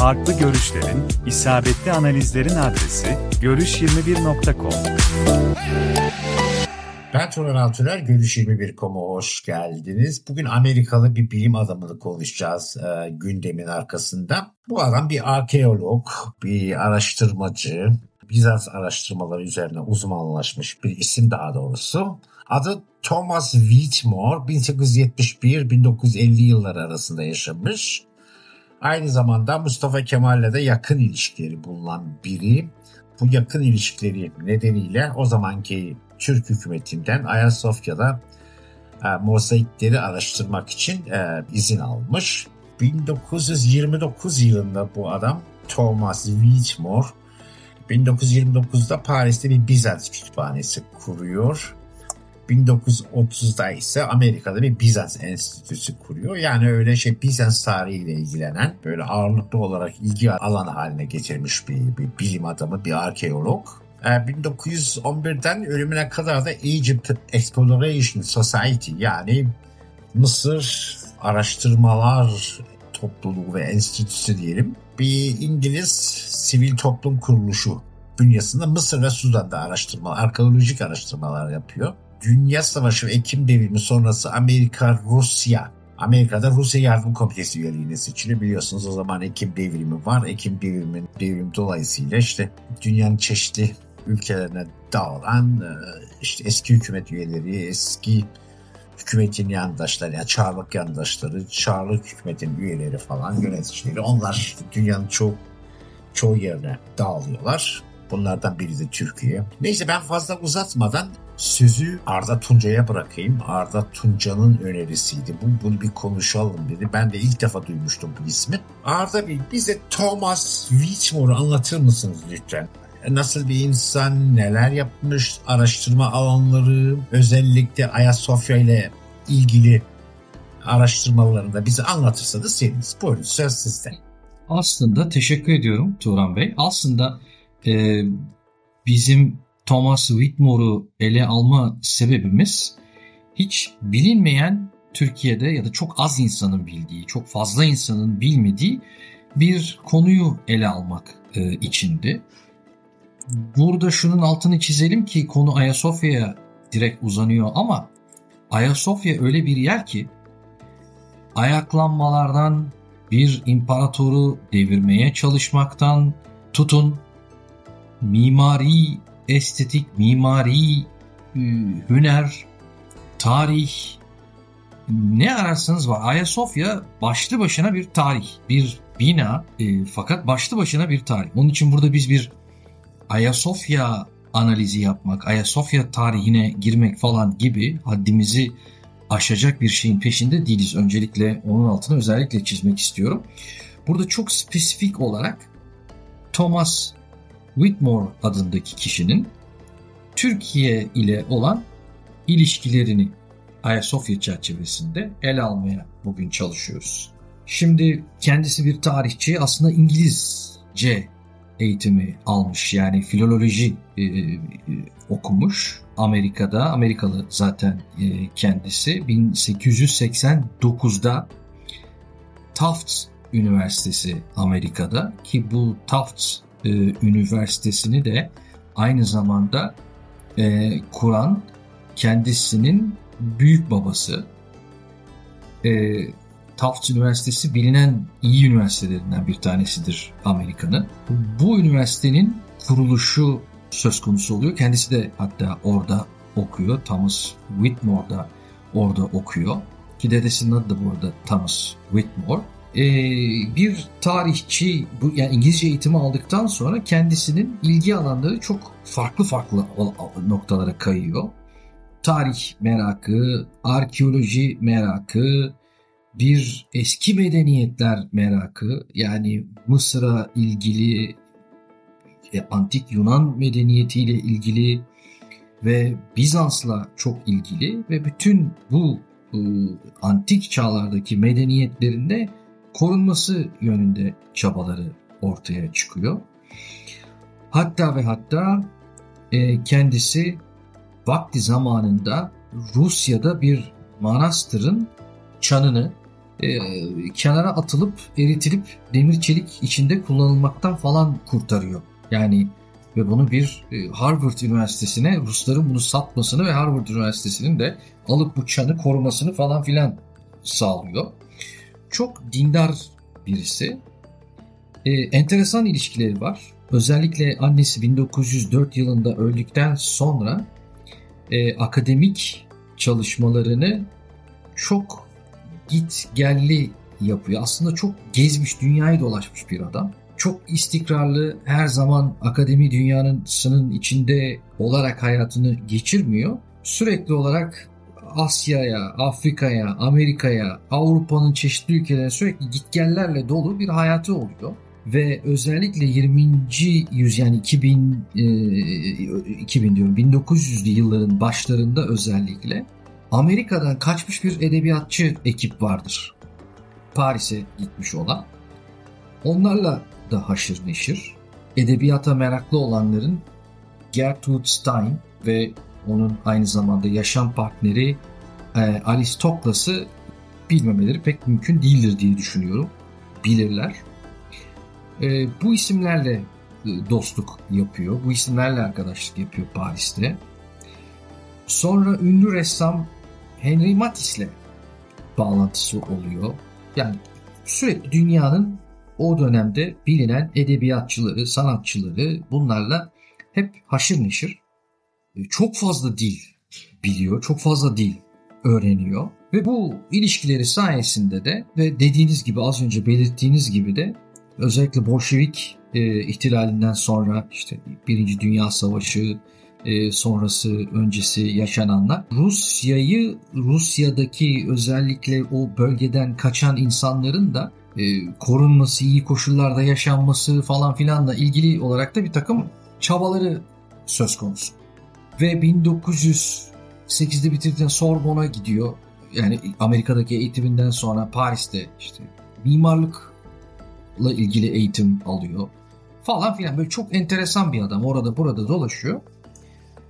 Farklı görüşlerin, isabetli analizlerin adresi görüş21.com. Ben Turan Altuner, Görüş 21.com'a hoş geldiniz. Bugün Amerikalı bir bilim adamını konuşacağız e, gündemin arkasında. Bu adam bir arkeolog, bir araştırmacı, Bizans araştırmaları üzerine uzmanlaşmış bir isim daha doğrusu. Adı Thomas Whitmore, 1871-1950 yılları arasında yaşamış. Aynı zamanda Mustafa Kemal'le de yakın ilişkileri bulunan biri. Bu yakın ilişkileri nedeniyle o zamanki Türk hükümetinden Ayasofya'da e, mozaikleri araştırmak için e, izin almış. 1929 yılında bu adam Thomas Whitmore 1929'da Paris'te bir Bizans kütüphanesi kuruyor 1930'da ise Amerika'da bir Bizans Enstitüsü kuruyor. Yani öyle şey Bizans tarihiyle ilgilenen böyle ağırlıklı olarak ilgi alanı haline getirmiş bir, bir bilim adamı, bir arkeolog. 1911'den ee, ölümüne kadar da Egypt Exploration Society yani Mısır Araştırmalar Topluluğu ve Enstitüsü diyelim bir İngiliz sivil toplum kuruluşu bünyasında Mısır ve Sudan'da araştırma, arkeolojik araştırmalar yapıyor. Dünya Savaşı ve Ekim devrimi sonrası Amerika, Rusya, Amerika'da Rusya Yardım Komitesi üyeliğine seçiliyor. Biliyorsunuz o zaman Ekim devrimi var. Ekim devrimin devrim dolayısıyla işte dünyanın çeşitli ülkelerine dağılan e, işte eski hükümet üyeleri, eski hükümetin yandaşları, yani Çarlık yandaşları, Çarlık hükümetin üyeleri falan yöneticileri onlar dünyanın çok çoğu yerine dağılıyorlar. Bunlardan biri de Türkiye. Neyse ben fazla uzatmadan sözü Arda Tunca'ya bırakayım. Arda Tunca'nın önerisiydi. Bu, bunu bir konuşalım dedi. Ben de ilk defa duymuştum bu ismi. Arda Bey bize Thomas Whitmore'u anlatır mısınız lütfen? Nasıl bir insan, neler yapmış, araştırma alanları, özellikle Ayasofya ile ilgili araştırmalarında bize anlatırsanız seviniriz. Buyurun söz sizde. Aslında teşekkür ediyorum Turan Bey. Aslında e, bizim Thomas Whitmore'u ele alma sebebimiz hiç bilinmeyen Türkiye'de ya da çok az insanın bildiği, çok fazla insanın bilmediği bir konuyu ele almak e, içindi. Burada şunun altını çizelim ki konu Ayasofya'ya direkt uzanıyor ama Ayasofya öyle bir yer ki ayaklanmalardan bir imparatoru devirmeye çalışmaktan tutun mimari, estetik, mimari, e, hüner, tarih ne ararsanız var. Ayasofya başlı başına bir tarih, bir bina e, fakat başlı başına bir tarih. Onun için burada biz bir Ayasofya analizi yapmak, Ayasofya tarihine girmek falan gibi haddimizi aşacak bir şeyin peşinde değiliz. Öncelikle onun altını özellikle çizmek istiyorum. Burada çok spesifik olarak Thomas Whitmore adındaki kişinin Türkiye ile olan ilişkilerini Ayasofya çerçevesinde ele almaya bugün çalışıyoruz. Şimdi kendisi bir tarihçi aslında İngilizce eğitimi almış yani filoloji e, e, okumuş Amerika'da Amerikalı zaten e, kendisi 1889'da Tufts Üniversitesi Amerika'da ki bu Tufts e, Üniversitesi'ni de aynı zamanda e, kuran kendisinin büyük babası e, Tufts Üniversitesi bilinen iyi üniversitelerinden bir tanesidir Amerika'nın. Bu üniversitenin kuruluşu söz konusu oluyor. Kendisi de hatta orada okuyor. Thomas Whitmore da orada okuyor. Ki dedesinin adı da bu arada Thomas Whitmore. Ee, bir tarihçi, bu yani İngilizce eğitimi aldıktan sonra kendisinin ilgi alanları çok farklı farklı noktalara kayıyor. Tarih merakı, arkeoloji merakı, bir eski medeniyetler merakı yani Mısır'a ilgili e, antik Yunan medeniyetiyle ilgili ve Bizans'la çok ilgili ve bütün bu e, antik çağlardaki medeniyetlerinde korunması yönünde çabaları ortaya çıkıyor. Hatta ve hatta e, kendisi vakti zamanında Rusya'da bir manastırın çanını e, kenara atılıp eritilip demir çelik içinde kullanılmaktan falan kurtarıyor. Yani ve bunu bir e, Harvard Üniversitesi'ne Rusların bunu satmasını ve Harvard Üniversitesi'nin de alıp bu çanı korumasını falan filan sağlıyor. Çok dindar birisi. E, enteresan ilişkileri var. Özellikle annesi 1904 yılında öldükten sonra e, akademik çalışmalarını çok git gelli yapıyor. Aslında çok gezmiş, dünyayı dolaşmış bir adam. Çok istikrarlı, her zaman akademi dünyanın içinde olarak hayatını geçirmiyor. Sürekli olarak Asya'ya, Afrika'ya, Amerika'ya, Avrupa'nın çeşitli ülkelerine sürekli gitgellerle dolu bir hayatı oluyor. Ve özellikle 20. yüz yani 2000, e, 2000 diyorum 1900'lü yılların başlarında özellikle Amerika'dan kaçmış bir edebiyatçı ekip vardır. Paris'e gitmiş olan. Onlarla da haşır neşir. Edebiyata meraklı olanların Gertrude Stein ve onun aynı zamanda yaşam partneri e, Alice Toklas'ı bilmemeleri pek mümkün değildir diye düşünüyorum. Bilirler. E, bu isimlerle e, dostluk yapıyor. Bu isimlerle arkadaşlık yapıyor Paris'te. Sonra ünlü ressam Henry Matisse'le bağlantısı oluyor. Yani sürekli dünyanın o dönemde bilinen edebiyatçıları, sanatçıları bunlarla hep haşır neşir. E, çok fazla dil biliyor, çok fazla dil öğreniyor. Ve bu ilişkileri sayesinde de ve dediğiniz gibi az önce belirttiğiniz gibi de özellikle Bolşevik e, ihtilalinden sonra işte Birinci Dünya Savaşı, e, sonrası öncesi yaşananlar Rusya'yı Rusya'daki özellikle o bölgeden kaçan insanların da e, korunması, iyi koşullarda yaşanması falan filanla ilgili olarak da bir takım çabaları söz konusu. Ve 1908'de bitirdikten Sorbon'a gidiyor. Yani Amerika'daki eğitiminden sonra Paris'te işte mimarlıkla ilgili eğitim alıyor falan filan böyle çok enteresan bir adam orada burada dolaşıyor.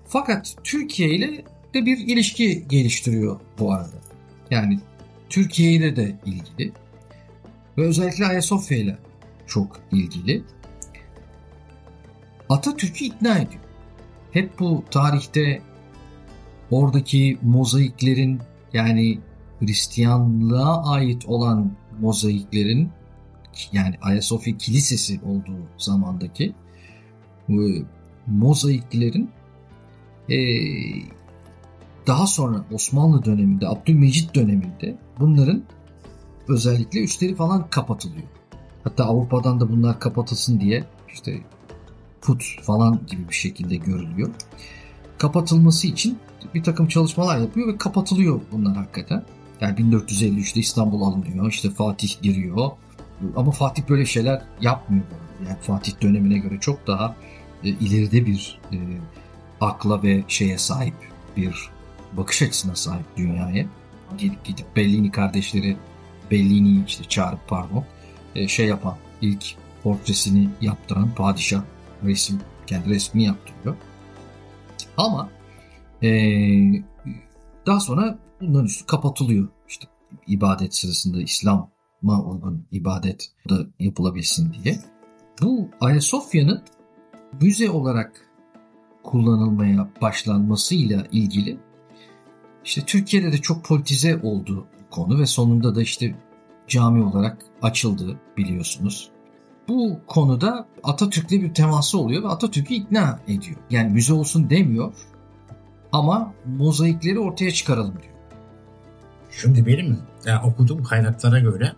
Fakat Türkiye ile de bir ilişki geliştiriyor bu arada. Yani Türkiye ile de ilgili ve özellikle Ayasofya ile çok ilgili. Atatürk'ü ikna ediyor. Hep bu tarihte oradaki mozaiklerin yani Hristiyanlığa ait olan mozaiklerin yani Ayasofya Kilisesi olduğu zamandaki mozaiklerin ee, daha sonra Osmanlı döneminde, Abdülmecit döneminde bunların özellikle üstleri falan kapatılıyor. Hatta Avrupa'dan da bunlar kapatılsın diye işte put falan gibi bir şekilde görülüyor. Kapatılması için bir takım çalışmalar yapıyor ve kapatılıyor bunlar hakikaten. Yani 1453'te İstanbul alınıyor, işte Fatih giriyor. Ama Fatih böyle şeyler yapmıyor. Yani Fatih dönemine göre çok daha e, ileride bir e, akla ve şeye sahip bir bakış açısına sahip dünyaya. Gidip gidip Bellini kardeşleri Bellini'yi işte çağırıp pardon e, şey yapan ilk portresini yaptıran padişah resim kendi resmini yaptırıyor. Ama e, daha sonra bunların üstü kapatılıyor. İşte ibadet sırasında İslam'a uygun ibadet da yapılabilsin diye. Bu Ayasofya'nın müze olarak kullanılmaya başlanmasıyla ilgili işte Türkiye'de de çok politize oldu konu ve sonunda da işte cami olarak açıldı biliyorsunuz. Bu konuda Atatürk'le bir teması oluyor ve Atatürk'ü ikna ediyor. Yani müze olsun demiyor ama mozaikleri ortaya çıkaralım diyor. Şimdi benim yani okuduğum kaynaklara göre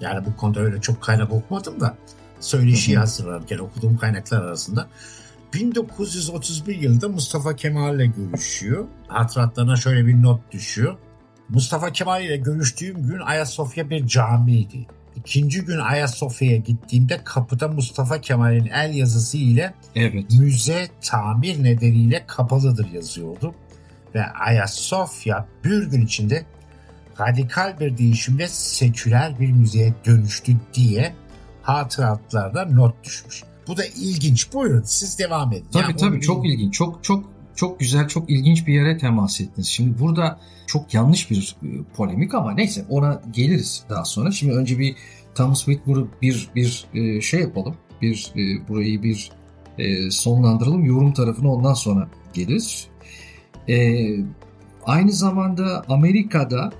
yani bu konuda öyle çok kaynak okumadım da söyleşiyi hazırlarken okuduğum kaynaklar arasında 1931 yılında Mustafa Kemal ile görüşüyor. Hatıratlarına şöyle bir not düşüyor. Mustafa Kemal ile görüştüğüm gün Ayasofya bir camiydi. İkinci gün Ayasofya'ya gittiğimde kapıda Mustafa Kemal'in el yazısı ile Evet. müze tamir nedeniyle kapalıdır yazıyordu. Ve Ayasofya bir gün içinde radikal bir değişimle seküler bir müzeye dönüştü diye hatıratlarda not düşmüş. Bu da ilginç. Buyurun siz devam edin. Tabii Yani tabii onu- çok ilginç. Çok çok çok güzel, çok ilginç bir yere temas ettiniz. Şimdi burada çok yanlış bir e, polemik ama neyse ona geliriz daha sonra. Şimdi önce bir Thomas Whitmore'u bir bir e, şey yapalım. Bir e, burayı bir sonlandıralım. Yorum tarafına ondan sonra geliriz. Aynı zamanda Amerika'da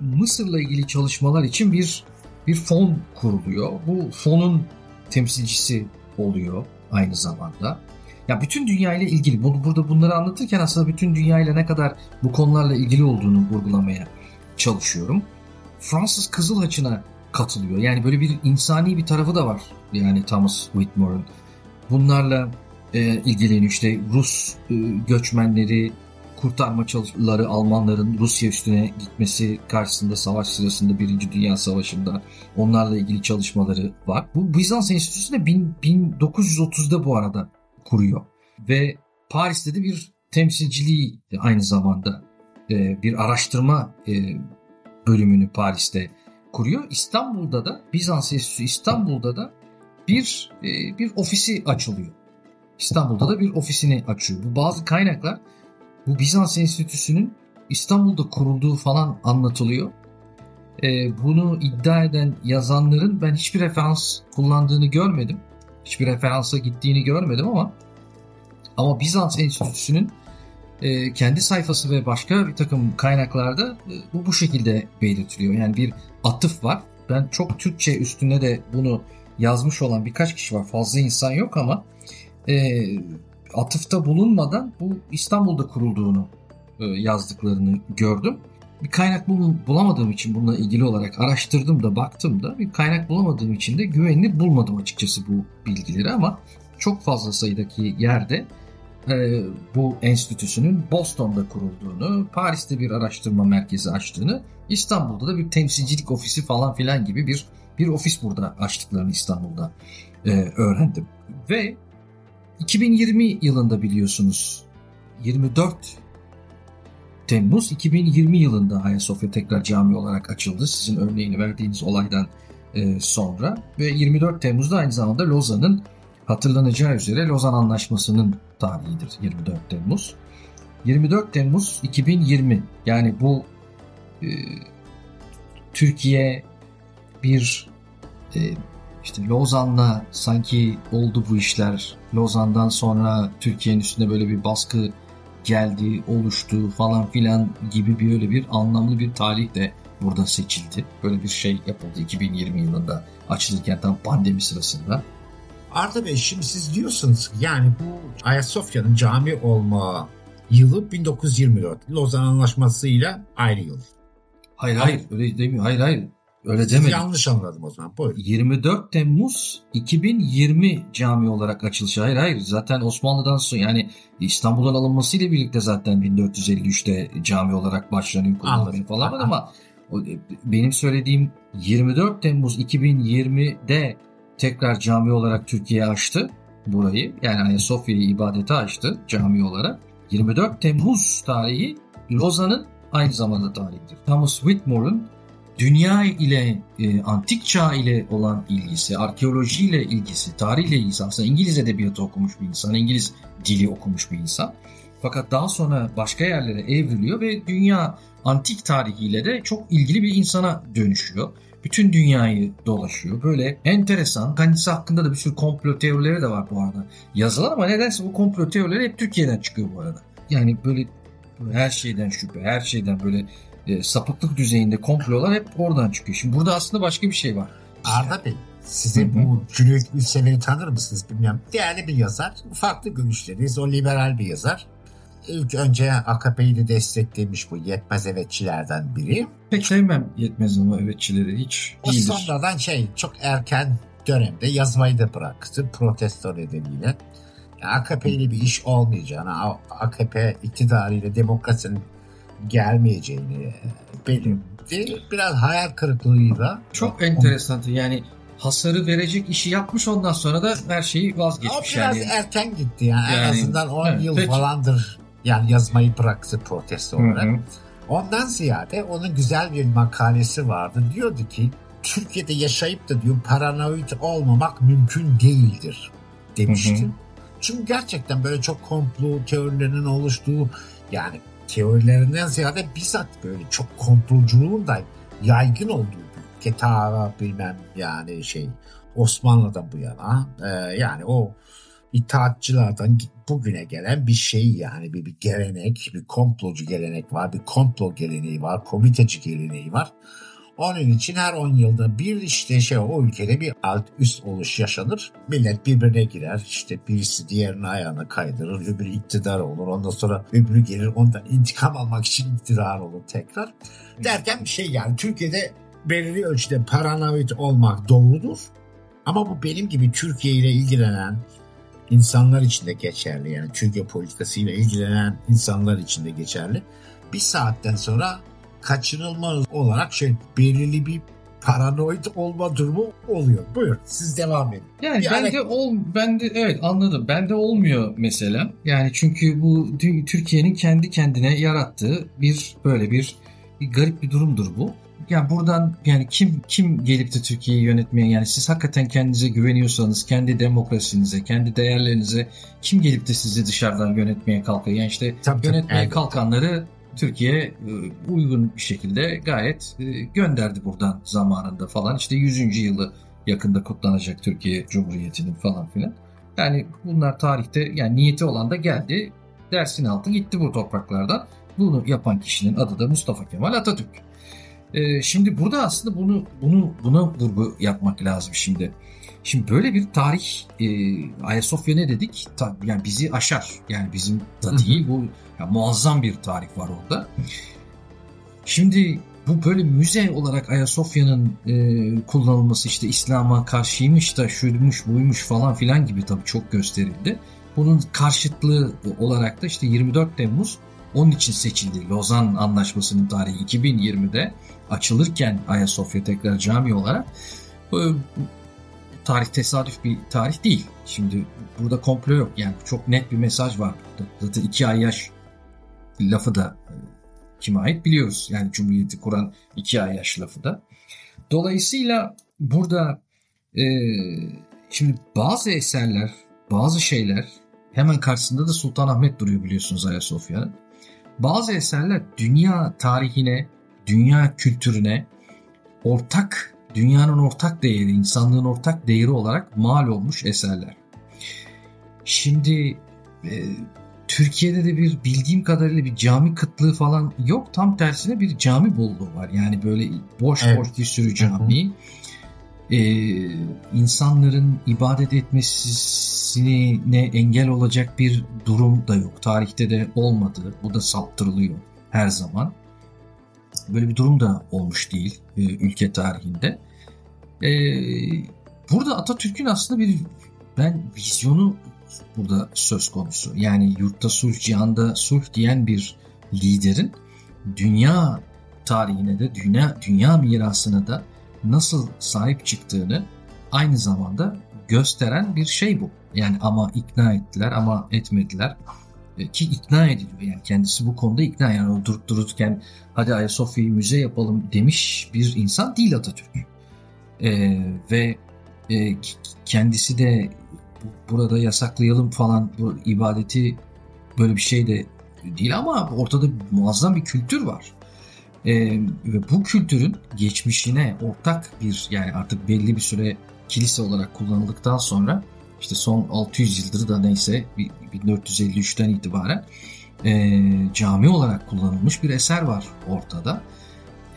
Mısır'la ilgili çalışmalar için bir bir fon kuruluyor. Bu fonun temsilcisi oluyor aynı zamanda. Ya bütün dünya ile ilgili bunu burada bunları anlatırken aslında bütün dünya ile ne kadar bu konularla ilgili olduğunu vurgulamaya çalışıyorum. Fransız Kızıl Haçı'na katılıyor. Yani böyle bir insani bir tarafı da var. Yani Thomas Whitmore'un. Bunlarla e, ilgileniyor. İşte Rus e, göçmenleri kurtarma çalışmaları Almanların Rusya üstüne gitmesi karşısında savaş sırasında Birinci Dünya Savaşı'nda onlarla ilgili çalışmaları var. Bu Bizans Enstitüsü de bin- 1930'da bu arada kuruyor. Ve Paris'te de bir temsilciliği aynı zamanda e, bir araştırma e, bölümünü Paris'te kuruyor. İstanbul'da da Bizans Enstitüsü İstanbul'da da bir e, bir ofisi açılıyor. İstanbul'da da bir ofisini açıyor. Bu bazı kaynaklar bu Bizans Enstitüsü'nün İstanbul'da kurulduğu falan anlatılıyor. Bunu iddia eden yazanların ben hiçbir referans kullandığını görmedim. Hiçbir referansa gittiğini görmedim ama ama Bizans Enstitüsü'nün e, kendi sayfası ve başka bir takım kaynaklarda e, bu bu şekilde belirtiliyor. Yani bir atıf var. Ben çok Türkçe üstüne de bunu yazmış olan birkaç kişi var. Fazla insan yok ama e, atıfta bulunmadan bu İstanbul'da kurulduğunu e, yazdıklarını gördüm. Bir kaynak bul- bulamadığım için bununla ilgili olarak araştırdım da baktım da bir kaynak bulamadığım için de güvenilir bulmadım açıkçası bu bilgileri ama çok fazla sayıdaki yerde e, bu enstitüsünün Boston'da kurulduğunu, Paris'te bir araştırma merkezi açtığını, İstanbul'da da bir temsilcilik ofisi falan filan gibi bir bir ofis burada açtıklarını İstanbul'da e, öğrendim. Ve 2020 yılında biliyorsunuz 24 Temmuz 2020 yılında Ayasofya tekrar cami olarak açıldı. Sizin örneğini verdiğiniz olaydan e, sonra ve 24 Temmuz'da aynı zamanda Lozan'ın hatırlanacağı üzere Lozan Anlaşması'nın tarihidir 24 Temmuz. 24 Temmuz 2020 yani bu e, Türkiye bir e, işte Lozan'la sanki oldu bu işler. Lozan'dan sonra Türkiye'nin üstüne böyle bir baskı geldi, oluştu falan filan gibi bir öyle bir anlamlı bir tarih de burada seçildi. Böyle bir şey yapıldı 2020 yılında açılırken tam pandemi sırasında. Arda Bey şimdi siz diyorsunuz yani bu Ayasofya'nın cami olma yılı 1924. Lozan Anlaşması ile aynı yıl. Hayır hayır öyle demiyor. Hayır hayır öyle demedim. yanlış anladım o zaman. Buyurun. 24 Temmuz 2020 cami olarak açılışı. Hayır hayır zaten Osmanlı'dan sonra yani İstanbul'dan alınmasıyla birlikte zaten 1453'te cami olarak başlanıyor Anladım. falan Aha. ama e, benim söylediğim 24 Temmuz 2020'de tekrar cami olarak Türkiye açtı burayı. Yani Ayasofya'yı ibadete açtı cami olarak. 24 Temmuz tarihi Lozan'ın aynı zamanda tarihidir. Thomas Whitmore'un dünya ile, e, antik çağ ile olan ilgisi, arkeolojiyle ilgisi, tarihle ilgisi aslında İngiliz edebiyatı okumuş bir insan, İngiliz dili okumuş bir insan. Fakat daha sonra başka yerlere evriliyor ve dünya antik tarihiyle de çok ilgili bir insana dönüşüyor. Bütün dünyayı dolaşıyor. Böyle enteresan. Kendisi hakkında da bir sürü komplo teorileri de var bu arada. Yazılan ama nedense bu komplo teorileri hep Türkiye'den çıkıyor bu arada. Yani böyle her şeyden şüphe, her şeyden böyle e, sapıklık düzeyinde komplolar hep oradan çıkıyor. Şimdi burada aslında başka bir şey var. Arda Bey size bu Cüneyt Gülsever'i tanır mısınız bilmiyorum. Değerli bir yazar. Farklı görüşleriz. O liberal bir yazar. İlk önce AKP'yi de desteklemiş bu yetmez evetçilerden biri. Pek sevmem yetmez ama evetçileri hiç O değildir. sonradan şey çok erken dönemde yazmayı da bıraktı protesto nedeniyle. AKP ile bir iş olmayacağını, AKP iktidarıyla demokrasinin gelmeyeceğini belirtti. Biraz hayal kırıklığıyla. Çok enteresan yani hasarı verecek işi yapmış ondan sonra da her şeyi O vazgeçmiş biraz yani. erken gitti yani. en Yani, azından 10 evet, yıl peki. falandır yani yazmayı bıraktı protesto Hı olarak. hı. Ondan ziyade onun güzel bir makalesi vardı. Diyordu ki Türkiye'de yaşayıp da diyor paranoid olmamak mümkün değildir demişti. Hı hı. Çünkü gerçekten böyle çok komplo teorilerinin oluştuğu yani teorilerinden ziyade bizzat böyle çok komploculuğun da yaygın olduğu bir. Ta bilmem yani şey Osmanlı'dan bu yana e, yani o itaatçılardan bugüne gelen bir şey yani bir, bir gelenek, bir komplocu gelenek var, bir komplo geleneği var, komiteci geleneği var. Onun için her 10 yılda bir işte şey o ülkede bir alt üst oluş yaşanır. Millet birbirine girer. İşte birisi diğerinin ayağına kaydırır. Öbürü iktidar olur. Ondan sonra öbürü gelir ondan intikam almak için iktidar olur tekrar. Derken bir şey yani Türkiye'de belirli ölçüde paranoid olmak doğrudur. Ama bu benim gibi Türkiye ile ilgilenen insanlar için de geçerli. Yani Türkiye politikasıyla ilgilenen insanlar için de geçerli. Bir saatten sonra kaçınılmaz olarak şey belirli bir paranoid olma durumu oluyor. Buyur siz devam edin. Yani Bir bende ol bende evet anladım. Bende olmuyor mesela. Yani çünkü bu Türkiye'nin kendi kendine yarattığı bir böyle bir, bir garip bir durumdur bu. Yani buradan yani kim kim gelip de Türkiye'yi yönetmeye yani siz hakikaten kendinize güveniyorsanız kendi demokrasinize, kendi değerlerinize kim gelip de sizi dışarıdan yönetmeye kalkıyor? Yani işte Tabii, tabii, yönetmeye evet. Türkiye e, uygun bir şekilde gayet e, gönderdi buradan zamanında falan. İşte 100. yılı yakında kutlanacak Türkiye Cumhuriyeti'nin falan filan. Yani bunlar tarihte yani niyeti olan da geldi. Dersin altı gitti bu topraklardan. Bunu yapan kişinin adı da Mustafa Kemal Atatürk. E, şimdi burada aslında bunu bunu buna vurgu yapmak lazım şimdi. Şimdi böyle bir tarih e, Ayasofya ne dedik? Ta- yani bizi aşar. Yani bizim da değil bu ya muazzam bir tarih var orada. Şimdi bu böyle müze olarak Ayasofya'nın e, kullanılması işte İslam'a karşıymış da şuymuş buymuş falan filan gibi tabii çok gösterildi. Bunun karşıtlığı olarak da işte 24 Temmuz onun için seçildi. Lozan Anlaşması'nın tarihi 2020'de açılırken Ayasofya tekrar cami olarak e, tarih tesadüf bir tarih değil. Şimdi burada komplo yok. Yani çok net bir mesaj var burada. Zaten iki ay yaş lafı da e, kime ait biliyoruz. Yani Cumhuriyeti kuran iki ay yaş lafı da. Dolayısıyla burada e, şimdi bazı eserler, bazı şeyler hemen karşısında da Sultanahmet duruyor biliyorsunuz Ayasofya'nın. Bazı eserler dünya tarihine, dünya kültürüne ortak, dünyanın ortak değeri, insanlığın ortak değeri olarak mal olmuş eserler. Şimdi e, Türkiye'de de bir bildiğim kadarıyla bir cami kıtlığı falan yok. Tam tersine bir cami bolluğu var. Yani böyle boş Evet. boş bir sürü cami. Ee, insanların ibadet etmesine engel olacak bir durum da yok. Tarihte de olmadı. Bu da saptırılıyor her zaman. Böyle bir durum da olmuş değil e, ülke tarihinde. Ee, burada Atatürk'ün aslında bir ben vizyonu burada söz konusu. Yani yurtta sulh, cihanda sulh diyen bir liderin dünya tarihine de dünya dünya mirasına da nasıl sahip çıktığını aynı zamanda gösteren bir şey bu. Yani ama ikna ettiler ama etmediler. E, Ki ikna ediliyor yani kendisi bu konuda ikna yani o durup dururken hadi Ayasofya'yı müze yapalım demiş bir insan değil Atatürk. E, ve e, kendisi de bu- burada yasaklayalım falan bu ibadeti böyle bir şey de değil ama ortada muazzam bir kültür var. Ee, ve bu kültürün geçmişine ortak bir yani artık belli bir süre kilise olarak kullanıldıktan sonra işte son 600 yıldır da neyse 1453'ten itibaren e, cami olarak kullanılmış bir eser var ortada.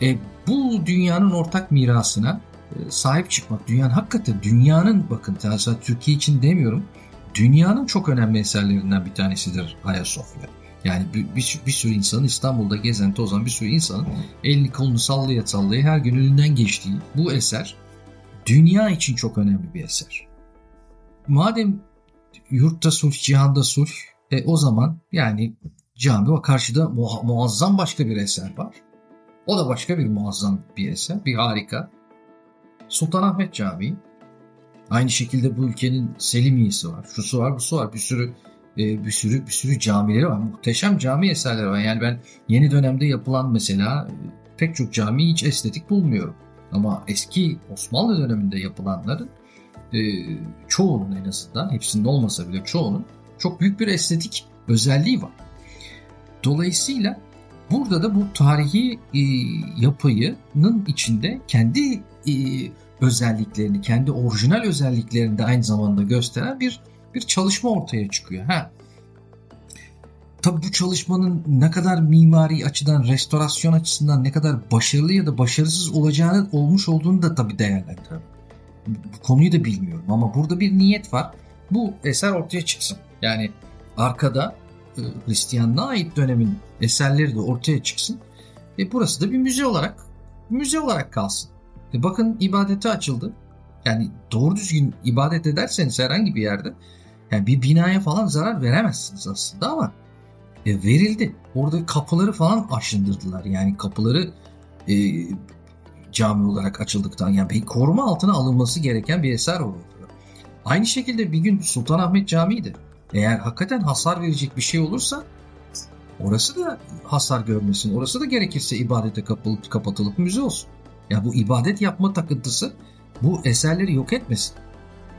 E, bu dünyanın ortak mirasına e, sahip çıkmak, dünyanın hakikaten dünyanın bakın sadece Türkiye için demiyorum, dünyanın çok önemli eserlerinden bir tanesidir Ayasofya. Yani bir, bir, bir sürü insanın İstanbul'da gezen tozan bir sürü insanın elini kolunu sallaya sallaya her gün önünden geçtiği bu eser dünya için çok önemli bir eser. Madem yurtta sulh, cihanda sulh e, o zaman yani cami ve karşıda muazzam başka bir eser var. O da başka bir muazzam bir eser, bir harika. Sultanahmet Camii. Aynı şekilde bu ülkenin Selimiyesi var. Şusu var, busu var. Bir sürü e, bir sürü bir sürü camileri var. Muhteşem cami eserleri var. Yani ben yeni dönemde yapılan mesela e, pek çok cami hiç estetik bulmuyorum. Ama eski Osmanlı döneminde yapılanların e, çoğunun en azından hepsinin olmasa bile çoğunun çok büyük bir estetik özelliği var. Dolayısıyla burada da bu tarihi e, yapıyının içinde kendi e, özelliklerini, kendi orijinal özelliklerini de aynı zamanda gösteren bir bir çalışma ortaya çıkıyor. Ha. Tabii bu çalışmanın ne kadar mimari açıdan, restorasyon açısından ne kadar başarılı ya da başarısız olacağını olmuş olduğunu da tabii değerlendiremem. Konuyu da bilmiyorum ama burada bir niyet var. Bu eser ortaya çıksın. Yani arkada e, Hristiyanlığa ait dönemin eserleri de ortaya çıksın. E burası da bir müze olarak müze olarak kalsın. E bakın ibadete açıldı. Yani doğru düzgün ibadet ederseniz herhangi bir yerde yani bir binaya falan zarar veremezsiniz aslında ama e, verildi. Orada kapıları falan aşındırdılar. Yani kapıları e, cami olarak açıldıktan yani koruma altına alınması gereken bir eser oldu. Aynı şekilde bir gün Sultanahmet Camii de eğer hakikaten hasar verecek bir şey olursa orası da hasar görmesin. Orası da gerekirse ibadete kapılıp kapatılıp müze olsun. Ya yani bu ibadet yapma takıntısı bu eserleri yok etmesin.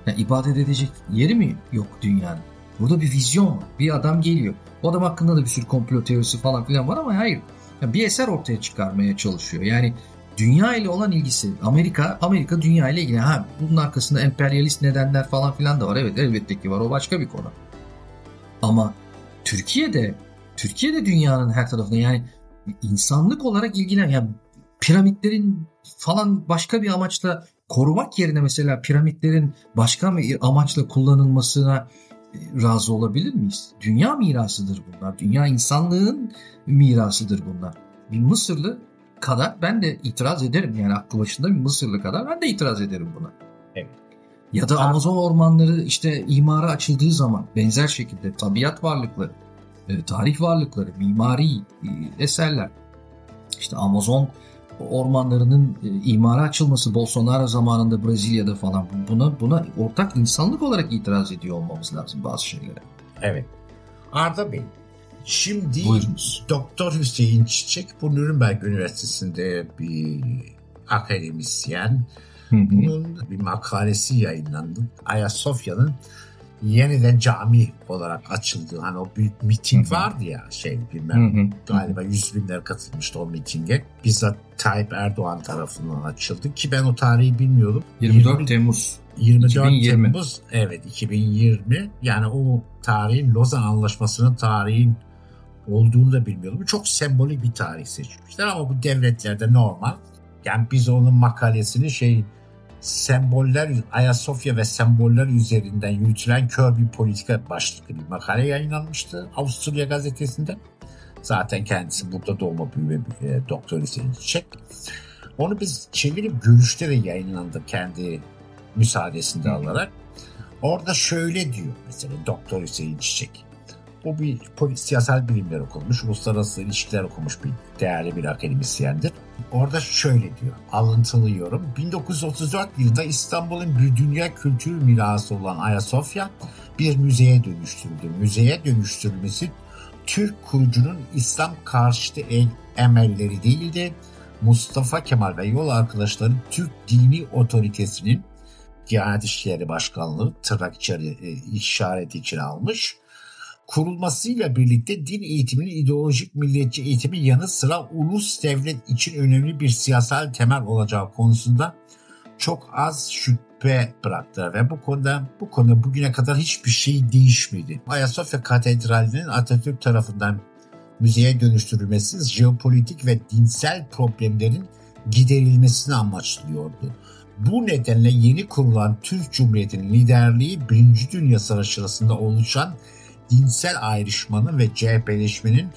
Yani ibadet edecek yeri mi yok dünyanın? Burada bir vizyon var. Bir adam geliyor. O adam hakkında da bir sürü komplo teorisi falan filan var ama hayır. Yani bir eser ortaya çıkarmaya çalışıyor. Yani dünya ile olan ilgisi. Amerika Amerika dünya ile ilgili. Ha bunun arkasında emperyalist nedenler falan filan da var. Evet elbette ki var. O başka bir konu. Ama Türkiye'de Türkiye'de dünyanın her tarafında yani insanlık olarak ilgilen yani piramitlerin falan başka bir amaçla korumak yerine mesela piramitlerin başka bir amaçla kullanılmasına e, razı olabilir miyiz? Dünya mirasıdır bunlar. Dünya insanlığın mirasıdır bunlar. Bir Mısırlı kadar ben de itiraz ederim. Yani aklı başında bir Mısırlı kadar ben de itiraz ederim buna. Evet. Ya da Amazon ormanları işte imara açıldığı zaman benzer şekilde tabiat varlıkları, e, tarih varlıkları, mimari e, eserler. İşte Amazon ormanlarının e, imara açılması Bolsonaro zamanında Brezilya'da falan buna buna ortak insanlık olarak itiraz ediyor olmamız lazım bazı şeylere. Evet. Arda Bey, şimdi Buyurunuz. Doktor Hüseyin Çiçek bu Nürnberg Üniversitesi'nde bir akademisyen. Hı hı. Bunun bir makalesi yayınlandı. Ayasofya'nın yeniden cami olarak açıldı. Hani o büyük miting Hı-hı. vardı ya şey bilmem Hı-hı. galiba yüz binler katılmıştı o mitinge. Bizzat Tayyip Erdoğan tarafından açıldı ki ben o tarihi bilmiyordum. 24 20, Temmuz 24 2020. Temmuz evet 2020 yani o tarihin Lozan Anlaşması'nın tarihin olduğunu da bilmiyordum. Çok sembolik bir tarih seçmişler ama bu devletlerde normal. Yani biz onun makalesini şey semboller, Ayasofya ve semboller üzerinden yürütülen kör bir politika başlıklı bir makale yayınlanmıştı Avusturya gazetesinde. Zaten kendisi burada doğma büyüme e, doktor Hüseyin Çiçek. Onu biz çevirip görüşte de yayınlandı kendi müsaadesinde alarak. Orada şöyle diyor mesela Doktor Hüseyin Çiçek. Bu bir polis, siyasal bilimler okumuş, uluslararası ilişkiler okumuş bir değerli bir akademisyendir. Orada şöyle diyor, alıntılıyorum. 1934 yılında İstanbul'un bir dünya kültür mirası olan Ayasofya bir müzeye dönüştürüldü. Müzeye dönüştürülmesi Türk kurucunun İslam karşıtı emelleri değildi. Mustafa Kemal ve yol arkadaşları Türk dini otoritesinin Diyanet İşleri Başkanlığı tırnak içeri, e, işareti için almış kurulmasıyla birlikte din eğitiminin ideolojik milliyetçi eğitimin yanı sıra ulus devlet için önemli bir siyasal temel olacağı konusunda çok az şüphe bıraktı ve bu konuda bu konuda bugüne kadar hiçbir şey değişmedi. Ayasofya Katedrali'nin Atatürk tarafından müzeye dönüştürülmesi jeopolitik ve dinsel problemlerin giderilmesini amaçlıyordu. Bu nedenle yeni kurulan Türk Cumhuriyeti'nin liderliği Birinci Dünya Savaşı sırasında oluşan dinsel ayrışmanın ve CHP'leşmenin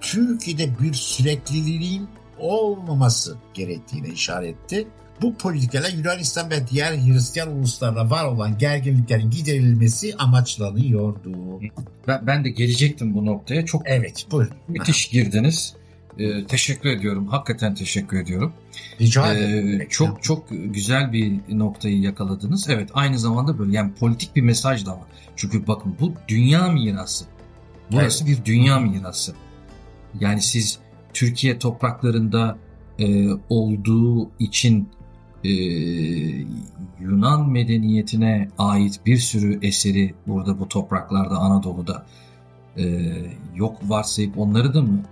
Türkiye'de bir sürekliliğin olmaması gerektiğine işaretti. Bu politikalar Yunanistan ve diğer Hristiyan uluslarla var olan gerginliklerin giderilmesi amaçlanıyordu. Ben, ben de gelecektim bu noktaya. Çok Evet buyurun. müthiş girdiniz. Ee, teşekkür ediyorum. Hakikaten teşekkür ediyorum. Rica Ee, ederim. çok çok güzel bir noktayı yakaladınız. Evet aynı zamanda böyle yani politik bir mesaj da var. Çünkü bakın bu dünya mirası. Burası bir dünya mirası. Yani siz Türkiye topraklarında e, olduğu için e, Yunan medeniyetine ait bir sürü eseri burada bu topraklarda Anadolu'da e, yok varsayıp onları da mı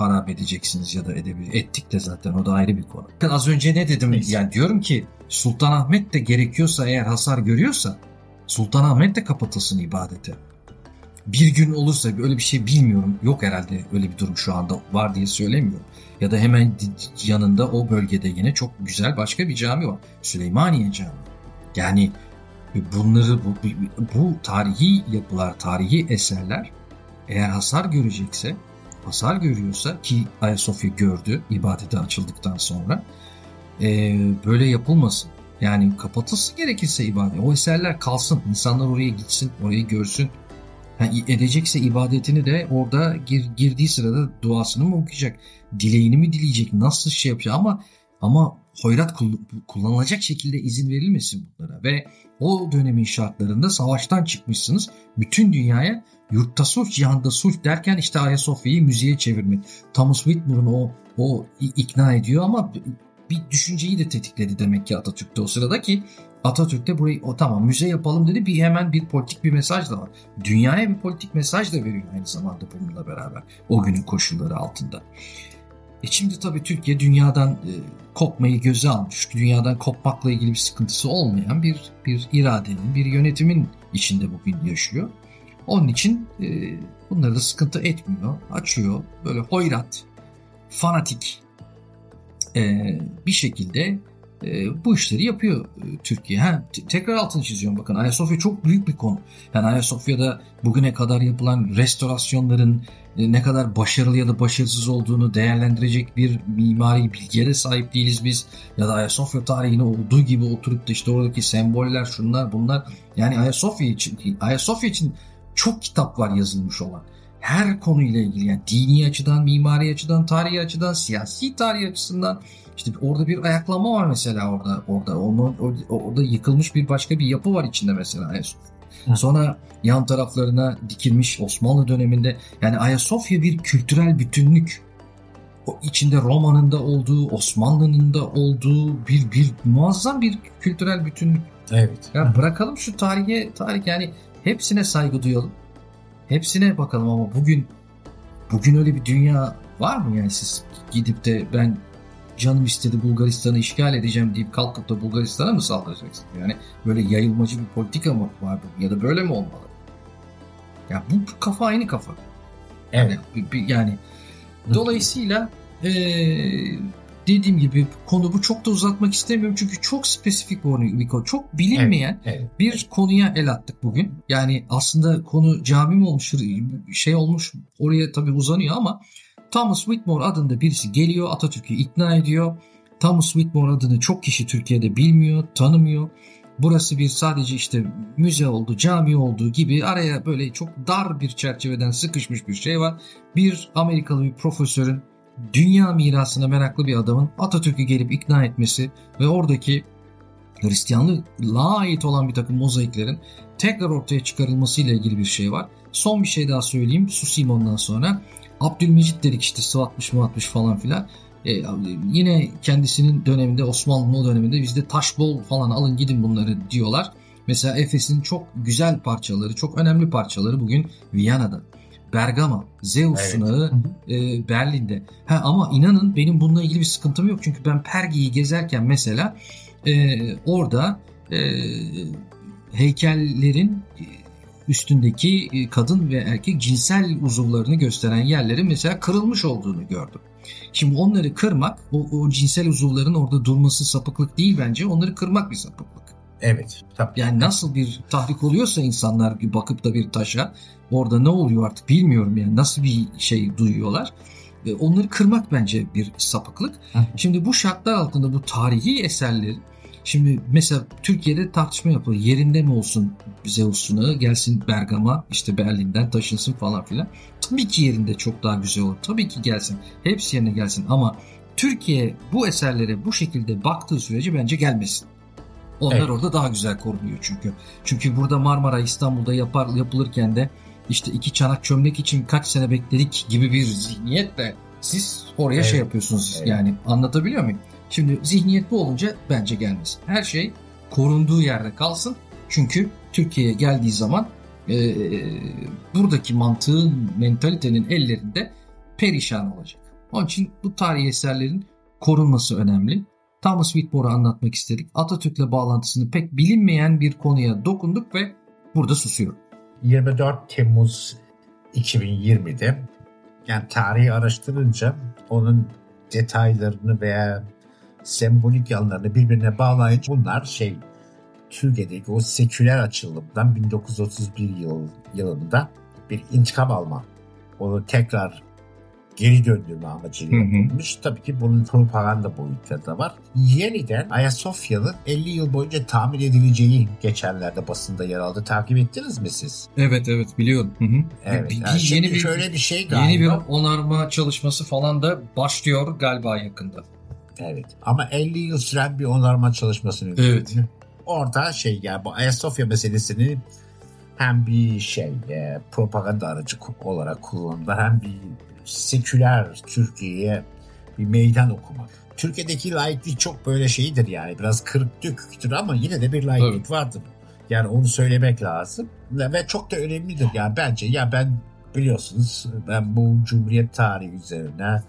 harap edeceksiniz ya da edebilir. Ettik de zaten o da ayrı bir konu. Bakın Az önce ne dedim? Neyse. Yani diyorum ki Sultanahmet de gerekiyorsa eğer hasar görüyorsa Sultanahmet de kapatılsın ibadete. Bir gün olursa öyle bir şey bilmiyorum. Yok herhalde öyle bir durum şu anda var diye söylemiyorum. Ya da hemen yanında o bölgede yine çok güzel başka bir cami var. Süleymaniye Camii. Yani bunları bu, bu tarihi yapılar, tarihi eserler eğer hasar görecekse, hasar görüyorsa ki Ayasofya gördü ibadete açıldıktan sonra e, böyle yapılmasın. Yani kapatılsın gerekirse ibadet. O eserler kalsın. İnsanlar oraya gitsin, orayı görsün. Ha, edecekse ibadetini de orada gir, girdiği sırada duasını mı okuyacak? Dileğini mi dileyecek? Nasıl şey yapacak? Ama ama hoyrat kull- kullanılacak şekilde izin verilmesin bunlara. Ve o dönemin şartlarında savaştan çıkmışsınız. Bütün dünyaya yurtta sulh, cihanda sulh derken işte Ayasofya'yı müziğe çevirmek. Thomas Whitmore'un o, o ikna ediyor ama bir düşünceyi de tetikledi demek ki Atatürk'te o sırada ki Atatürk de burayı o tamam müze yapalım dedi bir hemen bir politik bir mesaj da var. Dünyaya bir politik mesaj da veriyor aynı zamanda bununla beraber o günün koşulları altında. E şimdi tabii Türkiye dünyadan e, kopmayı göze almış. Dünyadan kopmakla ilgili bir sıkıntısı olmayan bir bir iradenin, bir yönetimin içinde bugün yaşıyor. Onun için e, bunları da sıkıntı etmiyor. Açıyor böyle hoyrat, fanatik e, bir şekilde e, bu işleri yapıyor e, Türkiye. Ha, te- tekrar altını çiziyorum bakın Ayasofya çok büyük bir konu. Yani Ayasofya'da bugüne kadar yapılan restorasyonların e, ne kadar başarılı ya da başarısız olduğunu değerlendirecek bir mimari bilgiye de sahip değiliz biz. Ya da Ayasofya tarihini olduğu gibi oturup da işte oradaki semboller şunlar bunlar. Yani Ayasofya için, Ayasofya için çok kitap var yazılmış olan. Her konuyla ilgili yani dini açıdan, mimari açıdan, tarihi açıdan, siyasi tarihi açısından işte orada bir ayaklanma var mesela orada orada onun orada, yıkılmış bir başka bir yapı var içinde mesela Ayasofya. Sonra yan taraflarına dikilmiş Osmanlı döneminde yani Ayasofya bir kültürel bütünlük. O içinde Roma'nın da olduğu, Osmanlı'nın da olduğu bir bir muazzam bir kültürel bütünlük. Evet. Ya bırakalım şu tarihe, tarih yani hepsine saygı duyalım. Hepsine bakalım ama bugün bugün öyle bir dünya var mı yani siz gidip de ben canım istedi Bulgaristan'ı işgal edeceğim deyip kalkıp da Bulgaristan'a mı saldıracaksın? Yani böyle yayılmacı bir politika mı var bu? ya da böyle mi olmalı? Ya bu, bu kafa aynı kafa. Evet. Bir- bir- yani dolayısıyla eee, dediğim gibi konu bu çok da uzatmak istemiyorum çünkü çok spesifik bir konu. Çok bilinmeyen Evet. bir konuya el attık bugün. Yani aslında konu cami mi olmuş, şey olmuş oraya tabii uzanıyor ama Thomas Whitmore adında birisi geliyor Atatürk'ü ikna ediyor. Thomas Whitmore adını çok kişi Türkiye'de bilmiyor, tanımıyor. Burası bir sadece işte müze oldu, cami olduğu gibi araya böyle çok dar bir çerçeveden sıkışmış bir şey var. Bir Amerikalı bir profesörün dünya mirasına meraklı bir adamın Atatürk'ü gelip ikna etmesi ve oradaki Hristiyanlığa ait olan bir takım mozaiklerin tekrar ortaya çıkarılması ile ilgili bir şey var. Son bir şey daha söyleyeyim. Susayım ondan sonra. Abdülmecit dedik işte sıvatmış mıvatmış falan filan. E, yine kendisinin döneminde Osmanlı'nın o döneminde bizde taş bol falan alın gidin bunları diyorlar. Mesela Efes'in çok güzel parçaları, çok önemli parçaları bugün Viyana'da. Bergama, Zeus Evet. sunağı e, Berlin'de. Ha, ama inanın benim bununla ilgili bir sıkıntım yok. Çünkü ben Pergi'yi gezerken mesela e, orada e, heykellerin üstündeki e, kadın ve erkek cinsel uzuvlarını gösteren yerlerin mesela kırılmış olduğunu gördüm. Şimdi onları kırmak, o, o cinsel uzuvların orada durması sapıklık değil bence. Onları kırmak bir sapıklık. Evet. Tabii. Yani nasıl bir tahrik oluyorsa insanlar bir bakıp da bir taşa orada ne oluyor artık bilmiyorum yani nasıl bir şey duyuyorlar. Onları kırmak bence bir sapıklık. Hı. Şimdi bu şartlar altında bu tarihi eserleri Şimdi mesela Türkiye'de tartışma yapılıyor. Yerinde mi olsun Zeus'unu gelsin Bergama işte Berlin'den taşınsın falan filan. Tabii ki yerinde çok daha güzel olur. Tabii ki gelsin. Hepsi yerine gelsin ama Türkiye bu eserlere bu şekilde baktığı sürece bence gelmesin. Onlar Evet. orada daha güzel korunuyor çünkü. Çünkü burada Marmara İstanbul'da yapar yapılırken de işte iki çanak çömlek için kaç sene bekledik gibi bir zihniyetle siz oraya Evet. şey yapıyorsunuz. Evet. Yani anlatabiliyor muyum? Şimdi zihniyet bu olunca bence gelmesin. Her şey korunduğu yerde kalsın. Çünkü Türkiye'ye geldiği zaman e, buradaki mantığın, mentalitenin ellerinde perişan olacak. Onun için bu tarihi eserlerin korunması önemli. Thomas Whitmore'u anlatmak istedik. Atatürk'le bağlantısını pek bilinmeyen bir konuya dokunduk ve burada susuyorum. 24 Temmuz 2020'de yani tarihi araştırınca onun detaylarını veya sembolik yanlarını birbirine bağlayınca bunlar şey Türkiye'deki o seküler açılımdan 1931 yıl, yılında bir intikam alma. Onu tekrar geri döndürme amacıyla yapılmış. Tabii ki bunun propaganda boyutları da var. Yeniden Ayasofya'nın 50 yıl boyunca tamir edileceği geçenlerde basında yer aldı. Takip ettiniz mi siz? Evet evet biliyorum. Hı hı. Evet. Bir- yani yeni bir şöyle bir şey galiba. yeni bir onarma çalışması falan da başlıyor galiba yakında. Evet. Ama 50 yıl süren bir onarma çalışmasını Evet. Orada şey yani bu Ayasofya meselesini hem bir şey e, propaganda aracı olarak kullandılar hem bir seküler Türkiye'ye bir meydan okumak. Türkiye'deki laiklik çok böyle şeydir yani biraz kırık döküktür ama yine de bir laiklik Evet. vardır. Yani onu söylemek lazım ve çok da önemlidir yani bence ya ben biliyorsunuz ben bu Cumhuriyet tarihi üzerine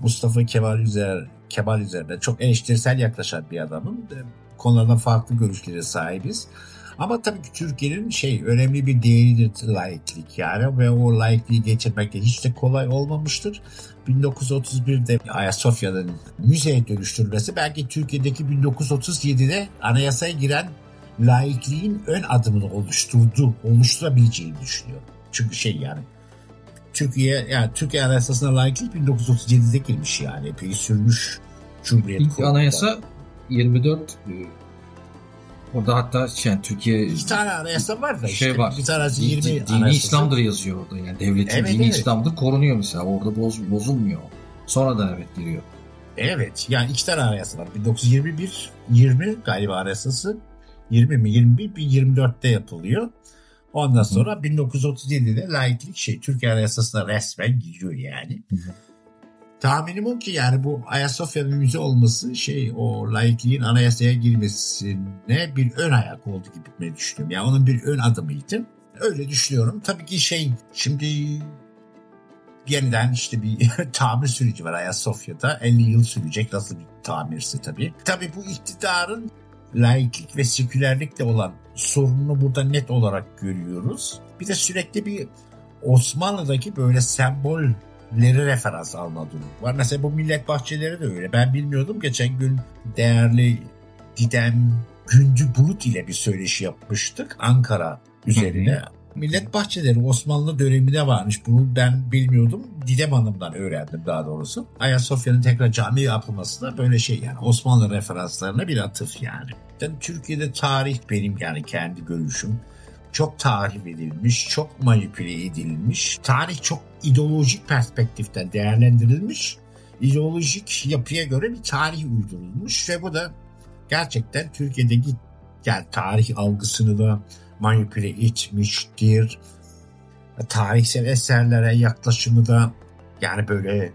Mustafa Kemal üzerine Kemal üzerine çok eleştirisel yaklaşan bir adamım. E, Konularda farklı görüşlere sahibiz. Ama tabii ki Türkiye'nin şey önemli bir değeridir laiklik yani ve o laikliği geçirmek de hiç de kolay olmamıştır. 1931'de Ayasofya'nın müzeye dönüştürülmesi belki Türkiye'deki 1937'de anayasaya giren laikliğin ön adımını oluşturdu, oluşturabileceğini düşünüyorum. Çünkü şey yani Türkiye yani Türkiye Anayasası'na laiklik 1937'de girmiş yani epey sürmüş Cumhuriyet İlk anayasa 24 e, orada hatta yani Türkiye İki tane anayasa var da işte. şey var. Bir tanesi Di- 20 di- dini anayasası. İslam'dır yazıyor orada yani devletin Evet, dini evet. İslam'dır korunuyor mesela orada boz, bozulmuyor. Sonradan evet giriyor. Evet yani iki tane anayasa var. 1921 20 galiba anayasası 20 mi 21 bir 24'te yapılıyor. Ondan sonra 1937'de laiklik şey Türkiye Anayasası'na resmen giriyor yani. Hı. Tahminim o ki yani bu Ayasofya'nın müze olması şey o laikliğin anayasaya girmesine bir ön ayak oldu gibi ben düşünüyorum. Yani onun bir ön adımıydı. Öyle düşünüyorum. Tabii ki şey şimdi yeniden işte bir tamir süreci var Ayasofya'da. 50 yıl sürecek nasıl bir tamirsi tabii. Tabii bu iktidarın laiklik ve sekülerlikle olan sorununu burada net olarak görüyoruz. Bir de sürekli bir Osmanlı'daki böyle sembolleri referans alma durumu var. Mesela bu millet bahçeleri de öyle. Ben bilmiyordum. Geçen gün değerli Didem Gündü Bulut ile bir söyleşi yapmıştık Ankara üzerine. Millet bahçeleri Osmanlı döneminde varmış. Bunu ben bilmiyordum. Didem Hanım'dan öğrendim daha doğrusu. Ayasofya'nın tekrar cami yapılması da böyle şey yani Osmanlı referanslarına bir atıf yani. Yani Türkiye'de tarih benim yani kendi görüşüm çok tahrip edilmiş, çok manipüle edilmiş. Tarih çok ideolojik perspektiften değerlendirilmiş. İdeolojik yapıya göre bir tarih uydurulmuş ve bu da gerçekten Türkiye'deki yani tarih algısını da manipüle etmiştir. Tarihsel eserlere yaklaşımı da yani böyle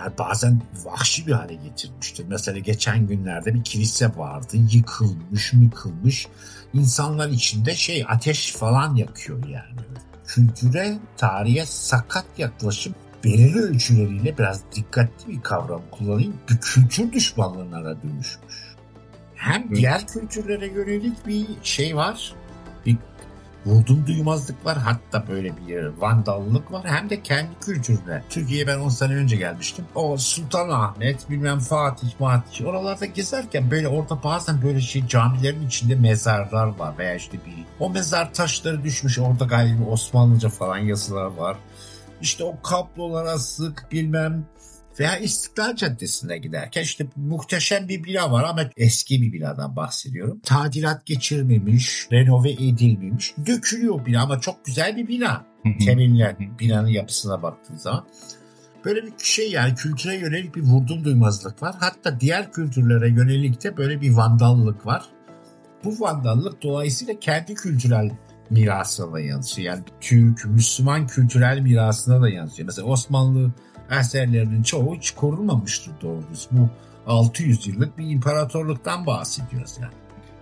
yani bazen vahşi bir hale getirmiştir. Mesela geçen günlerde bir kilise vardı. Yıkılmış, mıkılmış. İnsanlar içinde şey ateş falan yakıyor yani. Kültüre, tarihe sakat yaklaşım belirli ölçüleriyle biraz dikkatli bir kavram kullanayım. Bir kültür düşmanlığına dönüşmüş. Hem diğer kültürlere yönelik bir şey var. Bir vurdum duymazlık var. Hatta böyle bir vandallık var. Hem de kendi kültürüne. Türkiye'ye ben 10 sene önce gelmiştim. O Sultanahmet, bilmem Fatih, Matih oralarda gezerken böyle orada bazen böyle şey camilerin içinde mezarlar var veya işte bir o mezar taşları düşmüş orada galiba Osmanlıca falan yazılar var. İşte o kablolar asık bilmem veya İstiklal Caddesi'ne giderken işte muhteşem bir bina var ama eski bir binadan bahsediyorum. Tadilat geçirmemiş, renove edilmemiş. Dökülüyor bina ama çok güzel bir bina. Temeller, binanın yapısına baktığın zaman. Böyle bir şey yani kültüre yönelik bir vurdum duymazlık var. Hatta diğer kültürlere yönelik de böyle bir vandallık var. Bu vandallık dolayısıyla kendi kültürel mirasına da yansıyor. Yani Türk, Müslüman kültürel mirasına da yansıyor. Mesela Osmanlı eserlerinin çoğu hiç korunmamıştır doğrusu. Bu 600 yıllık bir imparatorluktan bahsediyoruz yani.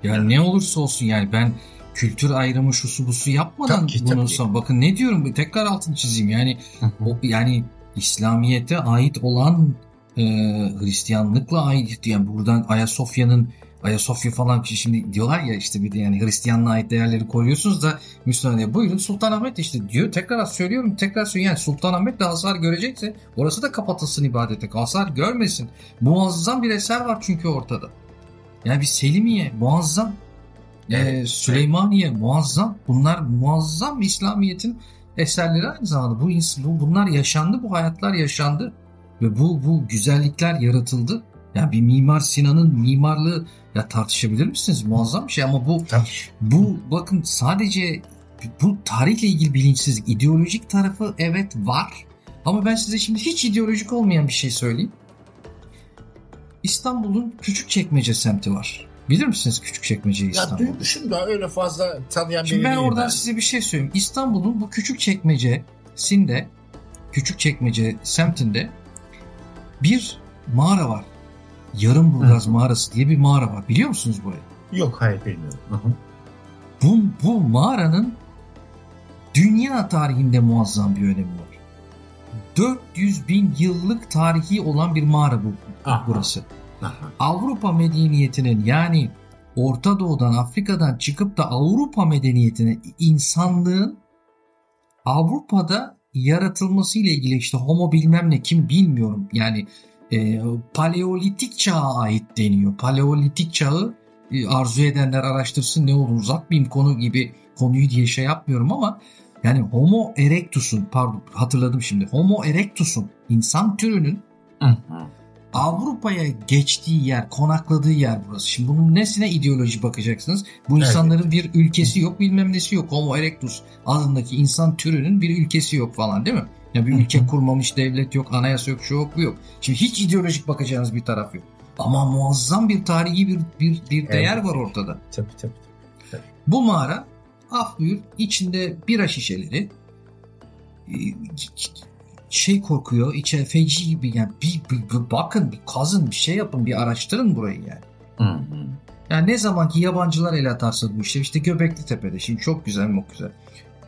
Yani ne olursa olsun yani ben kültür ayrımı şusu busu yapmadan Tabii ki, bunu tabii. son- bakın ne diyorum tekrar altını çizeyim yani o, yani İslamiyet'e ait olan e, Hristiyanlıkla ait yani buradan Ayasofya'nın Ayasofya falan şimdi diyorlar ya işte bir de yani Hristiyanlığa ait değerleri koruyorsunuz da Müslüman diye buyurun Sultanahmet işte diyor tekrar söylüyorum tekrar söylüyorum yani Sultanahmet de hasar görecekse orası da kapatılsın ibadete hasar görmesin muazzam bir eser var çünkü ortada yani bir Selimiye muazzam Evet. ee, Süleymaniye muazzam. Bunlar muazzam İslamiyet'in eserleri aynı zamanda. Bu, bu bunlar yaşandı, bu hayatlar yaşandı ve bu bu güzellikler yaratıldı. Yani bir Mimar Sinan'ın mimarlığı ya tartışabilir misiniz? Muazzam bir şey ama bu Tabii. bu bakın sadece bu tarihle ilgili bilinçsizlik, ideolojik tarafı evet var. Ama ben size şimdi hiç ideolojik olmayan bir şey söyleyeyim. İstanbul'un Küçükçekmece semti var. Bilir misiniz Küçükçekmece'yi Ya İstanbul'da? duymuşum da öyle fazla tanıyan Şimdi biri ben değilim oradan size bir şey söyleyeyim. İstanbul'un bu küçük çekmecesinde küçük çekmece semtinde bir mağara var. Yarımburgaz Hı. mağarası diye bir mağara var. Biliyor musunuz burayı? Yok hayır bilmiyorum. Hı hı. Bu, bu mağaranın dünya tarihinde muazzam bir önemi var. 400 bin yıllık tarihi olan bir mağara bu Aha. burası. Aha. Avrupa medeniyetinin yani Orta Doğu'dan Afrika'dan çıkıp da Avrupa medeniyetine insanlığın Avrupa'da yaratılması ile ilgili işte homo bilmem ne kim bilmiyorum yani e, paleolitik çağa ait deniyor. Paleolitik çağı e, arzu edenler araştırsın ne olur uzatmayayım konu gibi konuyu diye şey yapmıyorum ama yani homo erectus'un pardon hatırladım şimdi homo erectus'un insan türünün hı. Avrupa'ya geçtiği yer, konakladığı yer burası. Şimdi bunun nesine ideoloji bakacaksınız? Bu Evet. insanların bir ülkesi yok, bilmem nesi yok. Homo erectus adındaki insan türünün bir ülkesi yok falan değil mi? Ya bir ülke kurmamış devlet yok, anayasa yok, şu yok, bu yok. Şimdi hiç ideolojik bakacağınız bir taraf yok. Ama muazzam bir tarihi bir bir, bir değer Evet. var ortada. Tabii tabii. Bu mağara af buyur içinde bira şişeleri e, şey korkuyor içe feci gibi yani bir, bir- bir bakın bir kazın bir şey yapın bir araştırın burayı yani. Hı hı. Yani ne zamanki yabancılar el atarsa bu işte işte Göbekli Tepe'de şimdi çok güzel çok güzel.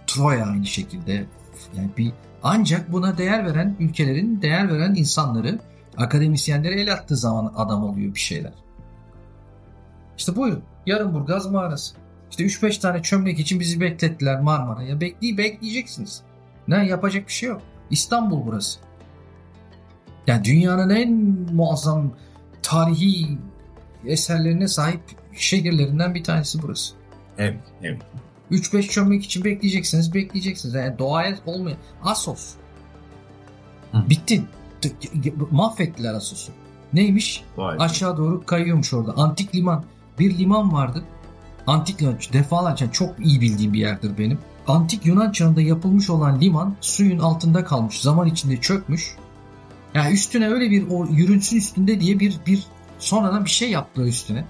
Troya aynı şekilde yani bir ancak buna değer veren ülkelerin değer veren insanları akademisyenlere el attığı zaman adam oluyor bir şeyler. İşte buyurun Yarımburgaz mağarası. İşte 3-5 tane çömlek için bizi beklettiler Marmara'ya. Bekley bekleyeceksiniz. Ne yapacak bir şey yok. İstanbul burası. Yani dünyanın en muazzam tarihi eserlerine sahip şehirlerinden bir tanesi burası. Evet evet. 3-5 çömlek için bekleyeceksiniz, bekleyeceksiniz. Yani doğaya olmayan Asos. Hı. Bitti. Mahvettiler Asos'u. Neymiş? Vay. Aşağı doğru kayıyormuş orada. Antik liman. Bir liman vardı. Antik liman. Defalarca çok iyi bildiğim bir yerdir benim. Antik Yunan çağında yapılmış olan liman suyun altında kalmış. Zaman içinde çökmüş. Yani üstüne öyle bir o yürünsün üstünde diye bir bir sonradan bir şey yaptılar üstüne.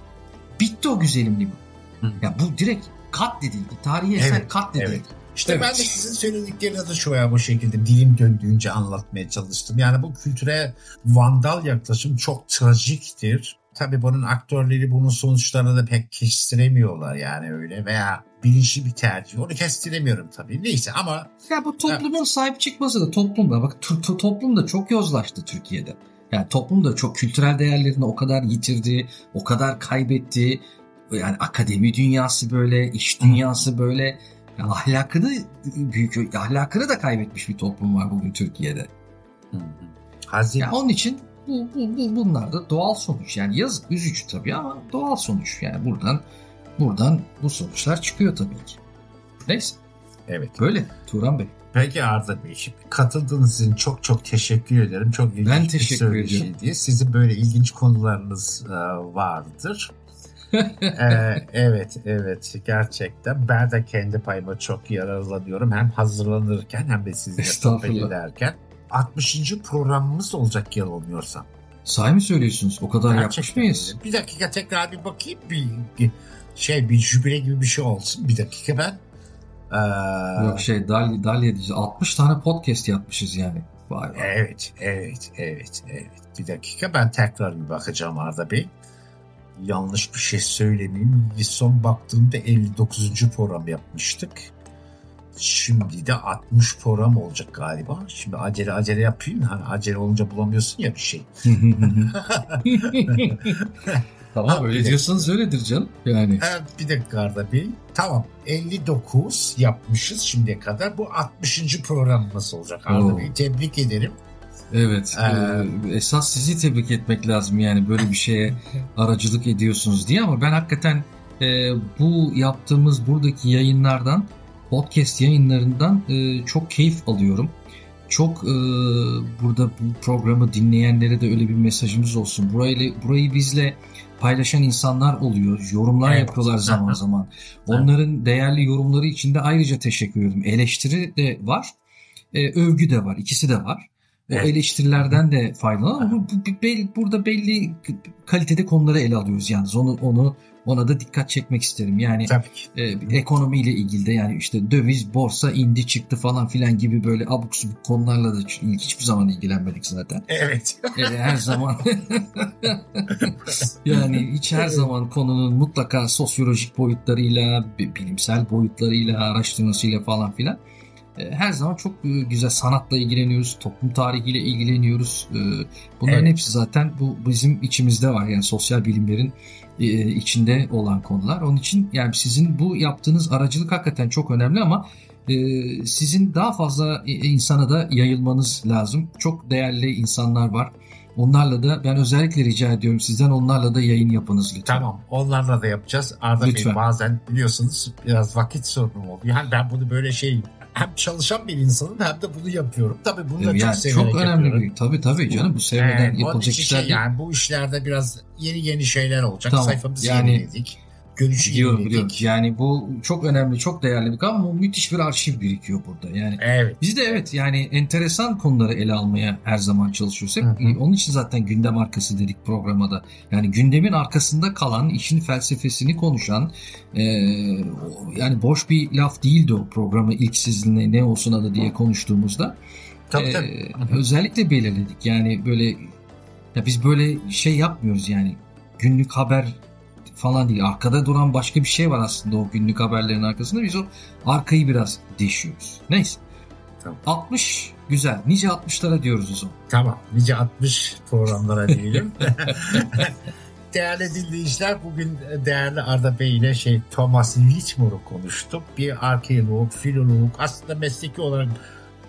Bitti o güzelim liman. Hı. Ya bu direkt katledildi. Tarihi eser Evet, katledildi. evet. İşte Evet. ben de sizin söylediklerinize de şu veya bu şekilde dilim döndüğünce anlatmaya çalıştım. Yani bu kültüre vandal yaklaşım çok trajiktir. Tabii bunun aktörleri bunun sonuçlarını da pek kestiremiyorlar yani öyle veya bilinçli bir tercih. Onu kestiremiyorum tabii. Neyse ama Ya bu toplumun sahip çıkması da toplumda bak to- to- toplum da çok yozlaştı Türkiye'de. Yani toplum da çok kültürel değerlerini o kadar yitirdi, o kadar kaybetti. Yani akademi dünyası böyle, iş dünyası böyle. Yani ahlakını büyük ahlakını da kaybetmiş bir toplum var bugün Türkiye'de. Hı hı. Hazine. Yani onun için bu, bu, bu bunlar da doğal sonuç. Yani yazık, üzücü tabii ama doğal sonuç. Yani buradan buradan bu sonuçlar çıkıyor tabii ki. Neyse Evet. böyle Turan Bey. Peki Arda Bey, şimdi katıldığınız için çok çok teşekkür ederim. Çok ilginç Ben bir teşekkür söyleşiydi. Sizin böyle ilginç konularınız e, vardır. Ee, evet, evet gerçekten. Ben de kendi payıma çok yararlanıyorum. Hem hazırlanırken hem de sizinle sohbet ederken. 60. programımız olacak yanılmıyorsam. Sahi mi söylüyorsunuz? O kadar yapmış mıyız? Bir dakika tekrar bir bakayım. Bir, bir şey bir jübile gibi bir şey olsun. Bir dakika ben. Ee, Yok şey Dalya, Dalya diyeceğiz. 60 tane podcast yapmışız yani. Vay vay. Evet, evet, evet, evet. Bir dakika ben tekrar bir bakacağım Arda Bey. Yanlış bir şey söylemeyeyim. Bir son baktığımda 59. program yapmıştık. Şimdi de 60 program olacak galiba. Şimdi acele acele yapayım. Hani acele olunca bulamıyorsun ya bir şey. tamam öyle diyorsanız öyledir canım. Yani Evet, bir dakika Arda Bey. Tamam 59 yapmışız şimdiye kadar. Bu 60. programımız olacak Arda Oo. Bey. Tebrik ederim. Evet. Ee, e, esas sizi tebrik etmek lazım yani böyle bir şeye aracılık ediyorsunuz diye ama ben hakikaten e, bu yaptığımız buradaki yayınlardan podcast yayınlarından e, çok keyif alıyorum. Çok e, burada bu programı dinleyenlere de öyle bir mesajımız olsun. Burayı, burayı bizle paylaşan insanlar oluyor. Yorumlar Evet. yapıyorlar zaman zaman. Onların değerli yorumları için de ayrıca teşekkür ederim. Eleştiri de var. e, övgü de var. İkisi de var. O Evet. eleştirilerden de faydalan ama bu, bu- bel- burada belli kalitede konuları ele alıyoruz yalnız. Onu onu ona da dikkat çekmek isterim. Yani e, ekonomiyle ilgili de yani işte döviz, borsa indi çıktı falan filan gibi böyle abuk subuk konularla da hiç- hiçbir zaman ilgilenmedik zaten. Evet. E, her zaman yani hiç her zaman konunun mutlaka sosyolojik boyutlarıyla, bi- bilimsel boyutlarıyla, araştırmasıyla falan filan her zaman çok e, güzel sanatla ilgileniyoruz, toplum tarihiyle ilgileniyoruz. E, Bunların Evet. hepsi zaten bu bizim içimizde var yani sosyal bilimlerin e, içinde olan konular. Onun için yani sizin bu yaptığınız aracılık hakikaten çok önemli ama e, sizin daha fazla e, insana da yayılmanız lazım. Çok değerli insanlar var. Onlarla da ben özellikle rica ediyorum sizden onlarla da yayın yapınız lütfen. Tamam. Onlarla da yapacağız. Arda Lütfen. Bey bazen biliyorsunuz biraz vakit sorunum oluyor. Yani ben bunu böyle şey hem çalışan bir insanım hem de bunu yapıyorum. Tabii bunu da çok yani severek çok önemli yapıyorum. bir tabii tabii canım bu sevmeden Ee, onun yapılacak için işler şey değil. yani bu işlerde biraz yeni yeni şeyler olacak. Tamam, Sayfamızı yani- yeniledik. Görüşü Biliyorum biliyorum. Yani bu çok önemli, çok değerli bir ama müthiş bir arşiv birikiyor burada. Yani Evet. Biz de evet yani enteresan konuları ele almaya her zaman çalışıyoruz. Hep Hı hı. onun için zaten gündem arkası dedik programa da. Yani gündemin arkasında kalan, işin felsefesini konuşan e, yani boş bir laf değildi o programı ilk sizinle ne olsun adı diye konuştuğumuzda. Tabii E, tabii. Hı. özellikle belirledik. Yani böyle ya biz böyle şey yapmıyoruz yani günlük haber falan değil. Arkada duran başka bir şey var aslında o günlük haberlerin arkasında. Biz o arkayı biraz deşiyoruz. Neyse. Tamam. 60 güzel. Nice 60'lara diyoruz o zaman. Tamam. Nice 60 programlara diyelim. değerli dinleyiciler bugün değerli Arda Bey ile şey Thomas Whitmore'u konuştuk. Bir arkeolog, filolog aslında mesleki olarak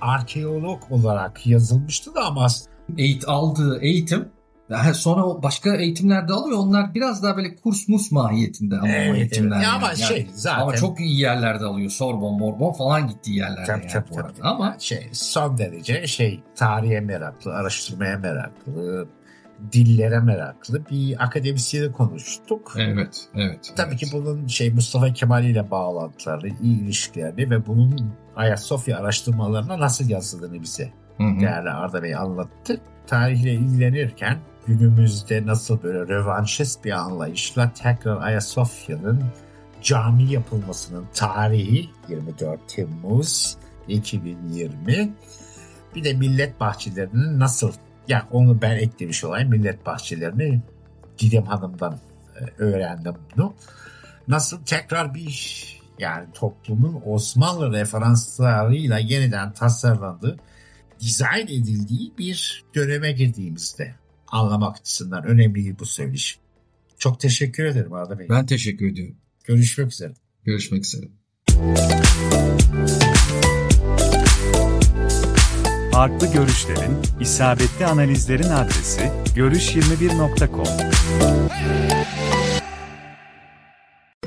arkeolog olarak yazılmıştı da ama Eğit aldığı eğitim ha, sonra başka eğitimlerde alıyor. Onlar biraz daha böyle kurs mus mahiyetinde ama Evet, eğitimler. evet. yani. Ama Yani- şey zaten ama çok iyi yerlerde alıyor. Sorbon, Morbon falan gittiği yerlerde Tabii, yani tabii, bu tabii. Ama şey son derece şey tarihe meraklı, araştırmaya meraklı, dillere meraklı bir akademisyeni konuştuk. evet, evet. Tabii evet. ki bunun şey Mustafa Kemal ile bağlantıları, iyi ilişkilerini ve bunun Ayasofya araştırmalarına nasıl yansıdığını bize Hı hı. değerli Arda Bey anlattı. Tarihle ilgilenirken günümüzde nasıl böyle rövanşist bir anlayışla tekrar Ayasofya'nın cami yapılmasının tarihi 24 Temmuz 2020 bir de millet bahçelerinin nasıl ya onu ben eklemiş olayım millet bahçelerini Didem Hanım'dan e, öğrendim bunu. Nasıl tekrar bir yani toplumun Osmanlı referanslarıyla yeniden tasarlandığı, dizayn edildiği bir döneme girdiğimizde anlamak açısından önemli bu söyleşi. Çok teşekkür ederim Arda Bey. Ben teşekkür ediyorum. Görüşmek üzere. Görüşmek üzere. Farklı görüşlerin, isabetli analizlerin adresi görüş21.com.